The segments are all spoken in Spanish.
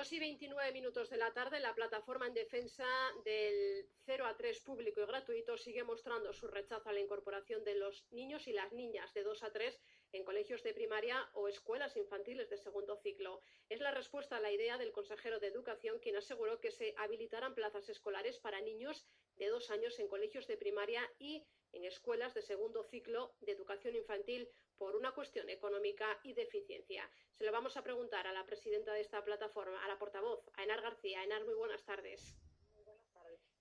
2 y 29 minutos de la tarde, la plataforma en defensa del 0 a 3 público y gratuito sigue mostrando su rechazo a la incorporación de los niños y las niñas de 2 a 3 en colegios de primaria o escuelas infantiles de segundo ciclo. Es la respuesta a la idea del consejero de Educación, quien aseguró que se habilitarán plazas escolares para niños de dos años en colegios de primaria y en escuelas de segundo ciclo de educación infantil por una cuestión económica y de eficiencia. Se lo vamos a preguntar a la presidenta de esta plataforma, a la portavoz, a Enar García. Enar, muy buenas tardes.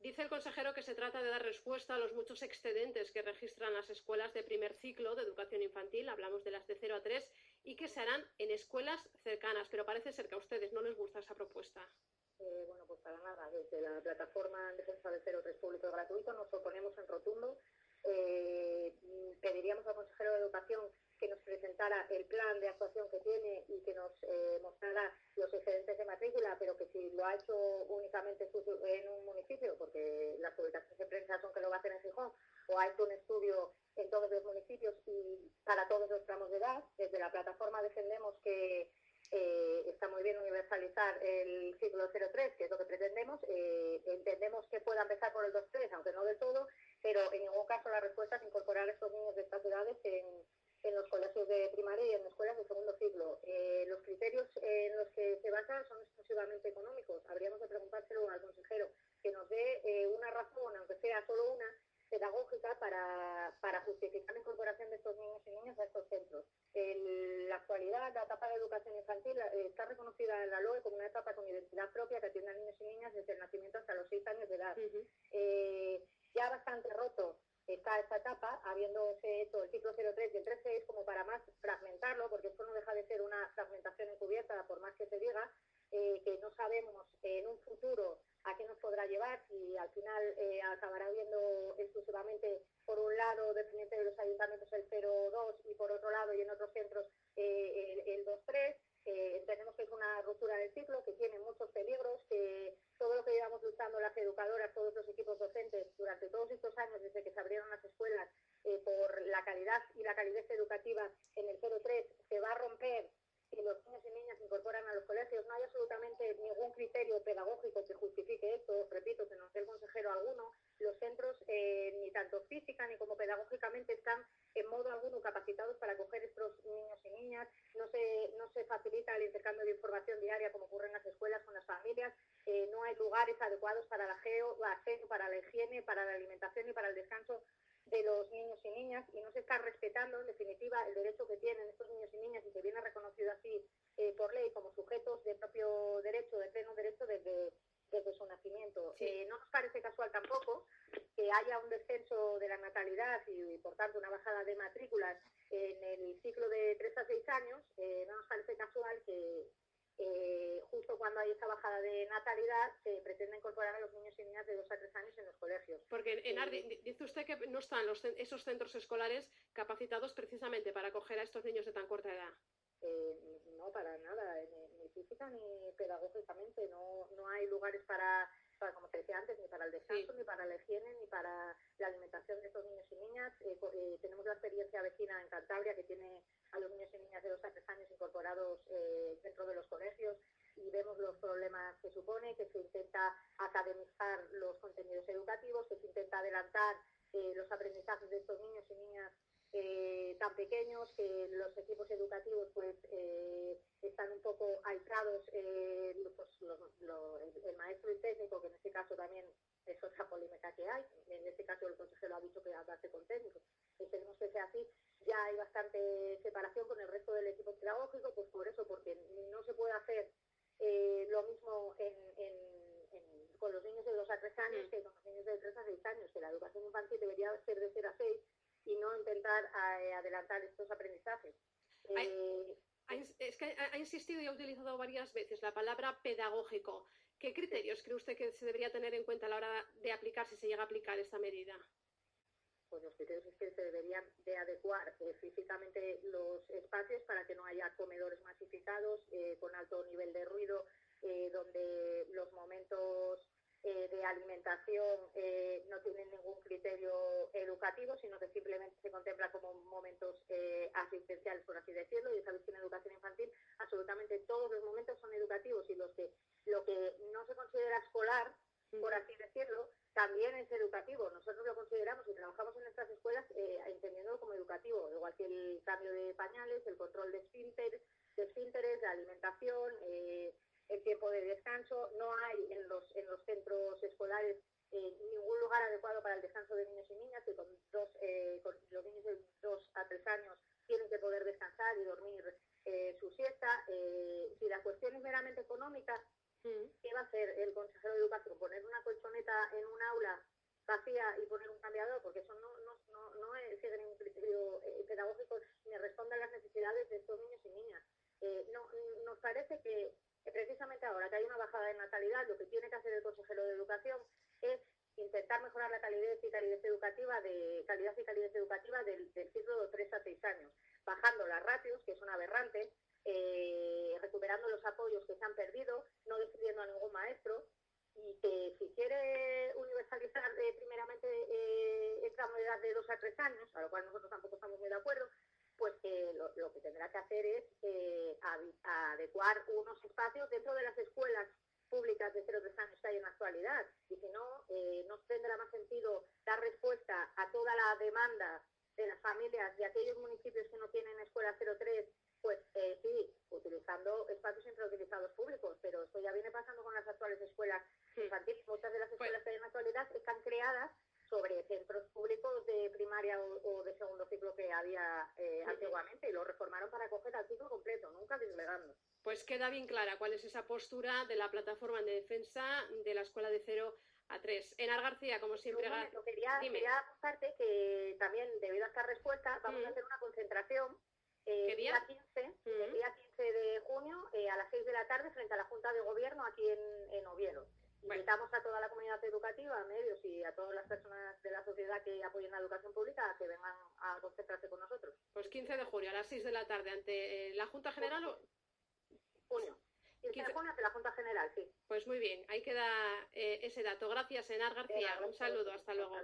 Dice el consejero que se trata de dar respuesta a los muchos excedentes que registran las escuelas de primer ciclo de educación infantil, hablamos de las de 0 a 3, y que se harán en escuelas cercanas, pero parece ser que a ustedes no les gusta esa propuesta. Eh, bueno, pues para nada, desde la plataforma en defensa del 03 público y gratuito nos oponemos en rotundo. Eh, pediríamos al consejero de Educación que nos presentara el plan de actuación que tiene y que nos eh, mostrara los excedentes de matrícula, pero que si lo ha hecho únicamente en un municipio, porque las publicaciones de prensa son que lo va a hacer en Gijón, o ha hecho un estudio en todos los municipios y para todos los tramos de edad, desde la plataforma defendemos que eh, está muy bien universalizar el ciclo 03, que es lo que pretendemos. Eh, entendemos que pueda empezar por el 2-3, aunque no del todo, pero en ningún caso la respuesta es incorporar a estos niños de estas edades en, en los colegios de primaria y en escuelas de segundo ciclo. Eh, los criterios en los que se basan son exclusivamente económicos. Habríamos de preguntárselo al consejero que nos dé una razón, aunque sea solo una, pedagógica para, para, justificar la actualidad, la etapa de educación infantil eh, está reconocida en la LOE como una etapa con identidad propia que atiende a niños y niñas desde el nacimiento hasta los 6 años de edad. Uh -huh. eh, ya bastante roto está esta etapa, habiéndose hecho el ciclo 03 y el 13 como para más fragmentarlo, porque esto no deja de ser una fragmentación encubierta, por más que se diga, eh, que no sabemos en un futuro a qué nos podrá llevar, si al final eh, acabará viendo exclusivamente por un lado, dependiente de los ayuntamientos, el 02 y por otro lado y en otro una del ciclo, que tiene muchos peligros, que todo lo que llevamos luchando las educadoras, todos los equipos docentes durante todos estos años, desde que se abrieron las escuelas, eh, por la calidad y la calidez educativa en el 03, se va a romper si los niños y niñas se incorporan a los colegios. No hay absolutamente ningún criterio pedagógico que justifique esto. Repito, que no es el consejero alguno. Los centros, eh, ni tanto física ni como pedagógicamente, están en modo alguno capacitados para acoger estos No se, no se facilita el intercambio de información diaria como ocurre en las escuelas con las familias. Eh, no hay lugares adecuados para la geo, para la higiene, para la alimentación y para el descanso de los niños y niñas y no se está respetando, en definitiva, el derecho que tienen estos niños y niñas y que viene reconocido así eh, por ley como sujetos de propio derecho, de pleno derecho desde, desde su nacimiento. Sí. Eh, no nos parece casual tampoco que haya un descenso de la natalidad y, por tanto, una bajada de matrículas en el ciclo de 3 a 6 años. Eh, no nos parece casual que eh, justo cuando hay esa bajada de natalidad, se pretende incorporar a los niños y niñas de 2 a 3 años en los colegios. Porque Enar, di- dice usted que no están los, esos centros escolares capacitados precisamente para acoger a estos niños de tan corta edad. Eh, no, para nada, ni, ni física ni pedagógicamente. No, no hay lugares para, para, como te decía antes, ni para el descanso, Sí. ni para la higiene, ni para la alimentación de estos niños y niñas. Eh, eh, tenemos la experiencia vecina en Cantabria que tiene a los niños y niñas de 2 a 3 años incorporados eh, dentro de los colegios y vemos los problemas que supone, que se intenta academizar los contenidos educativos, que se intenta adelantar eh, los aprendizajes de estos niños y niñas eh, tan pequeños que los equipos educativos pues eh, están un poco aislados eh, pues, los- lo- el, el maestro y el técnico que en este caso también es otra polémica que hay en este caso el consejero ha dicho que hablarse con técnicos esperemos que sea así ya hay bastante separación con el resto del equipo pedagógico pues por eso porque no se puede hacer eh, lo mismo en, en- en- con los niños de 2 a 3 años Mm. que con los niños de 3 a 6 años que la educación infantil debería ser de 0 a 6 y no intentar eh, adelantar estos aprendizajes. Eh, es que ha insistido y ha utilizado varias veces la palabra pedagógico. ¿Qué criterios cree usted que se debería tener en cuenta a la hora de aplicar, si se llega a aplicar esta medida? Pues los criterios es que se deberían de adecuar eh, físicamente los espacios para que no haya comedores masificados eh, con alto nivel de ruido, eh, donde los momentos de alimentación no tienen ningún criterio educativo, sino que simplemente se contempla como momentos asistenciales, por así decirlo, y sabéis que en educación infantil absolutamente todos los momentos son educativos y los que lo que no se considera escolar, por así decirlo, también es educativo. Nosotros lo consideramos y trabajamos en nuestras escuelas eh, entendiéndolo como educativo, igual que el cambio de pañales, el control de esfínteres, de, esfínteres, de alimentación, eh, el tiempo de descanso. No hay en los, en los centros escolares eh, ningún lugar adecuado para el descanso de niños y niñas, que con, dos, con los niños de 2 a 3 años tienen que poder descansar y dormir su siesta. si la cuestión es meramente económica, ¿Qué va a hacer el consejero de educación? ¿Poner una colchoneta en un aula vacía y poner un cambiador? Porque eso no, no, no, no sigue ningún criterio eh, pedagógico ni responde a las necesidades de estos niños y niñas. Eh, no, nos parece que precisamente ahora que hay una bajada de natalidad, lo que tiene que hacer el consejero de educación es intentar mejorar la calidad y calidad educativa de calidad y calidad educativa del, ciclo de 3 a 6 años, bajando las ratios, que son aberrantes, eh, recuperando los apoyos que se han perdido, no despidiendo a ningún maestro y que si quiere universalizar eh, primeramente eh, esta edad de dos a tres años, a lo cual nosotros tampoco estamos muy de acuerdo, pues lo, que tendrá que hacer es eh, adecuar unos espacios dentro de las escuelas públicas de 0-3 años que hay en la actualidad. Y si no, no tendrá más sentido dar respuesta a toda la demanda de las familias de aquellos municipios que no tienen escuela 03 pues eh, sí, utilizando espacios infrautilizados públicos, pero esto ya viene pasando con las actuales escuelas infantiles. Muchas de las pues escuelas que hay en la actualidad están creadas sobre centros públicos de primaria o, que había eh, antiguamente y lo reformaron para coger al ciclo completo, nunca deslegando. Pues queda bien clara cuál es esa postura de la plataforma de defensa de la escuela de cero a tres. Enar García, como siempre. quería, quería apuntarte que también, debido a esta respuesta, vamos a hacer una concentración eh, día? 15, el día 15 de junio eh, a las 6 de la tarde frente a la Junta de Gobierno aquí en, en Oviedo. Invitamos a toda la comunidad educativa, a medios y a todas las personas de la sociedad que apoyen la educación pública a que vengan a concentrarse con nosotros. Pues 15 de junio a las 6 de la tarde ante eh, la Junta General. O... Junio. 15 de junio ante la Junta General, sí. Pues muy bien, ahí queda ese dato. Gracias, Enar García. Un saludo, hasta luego.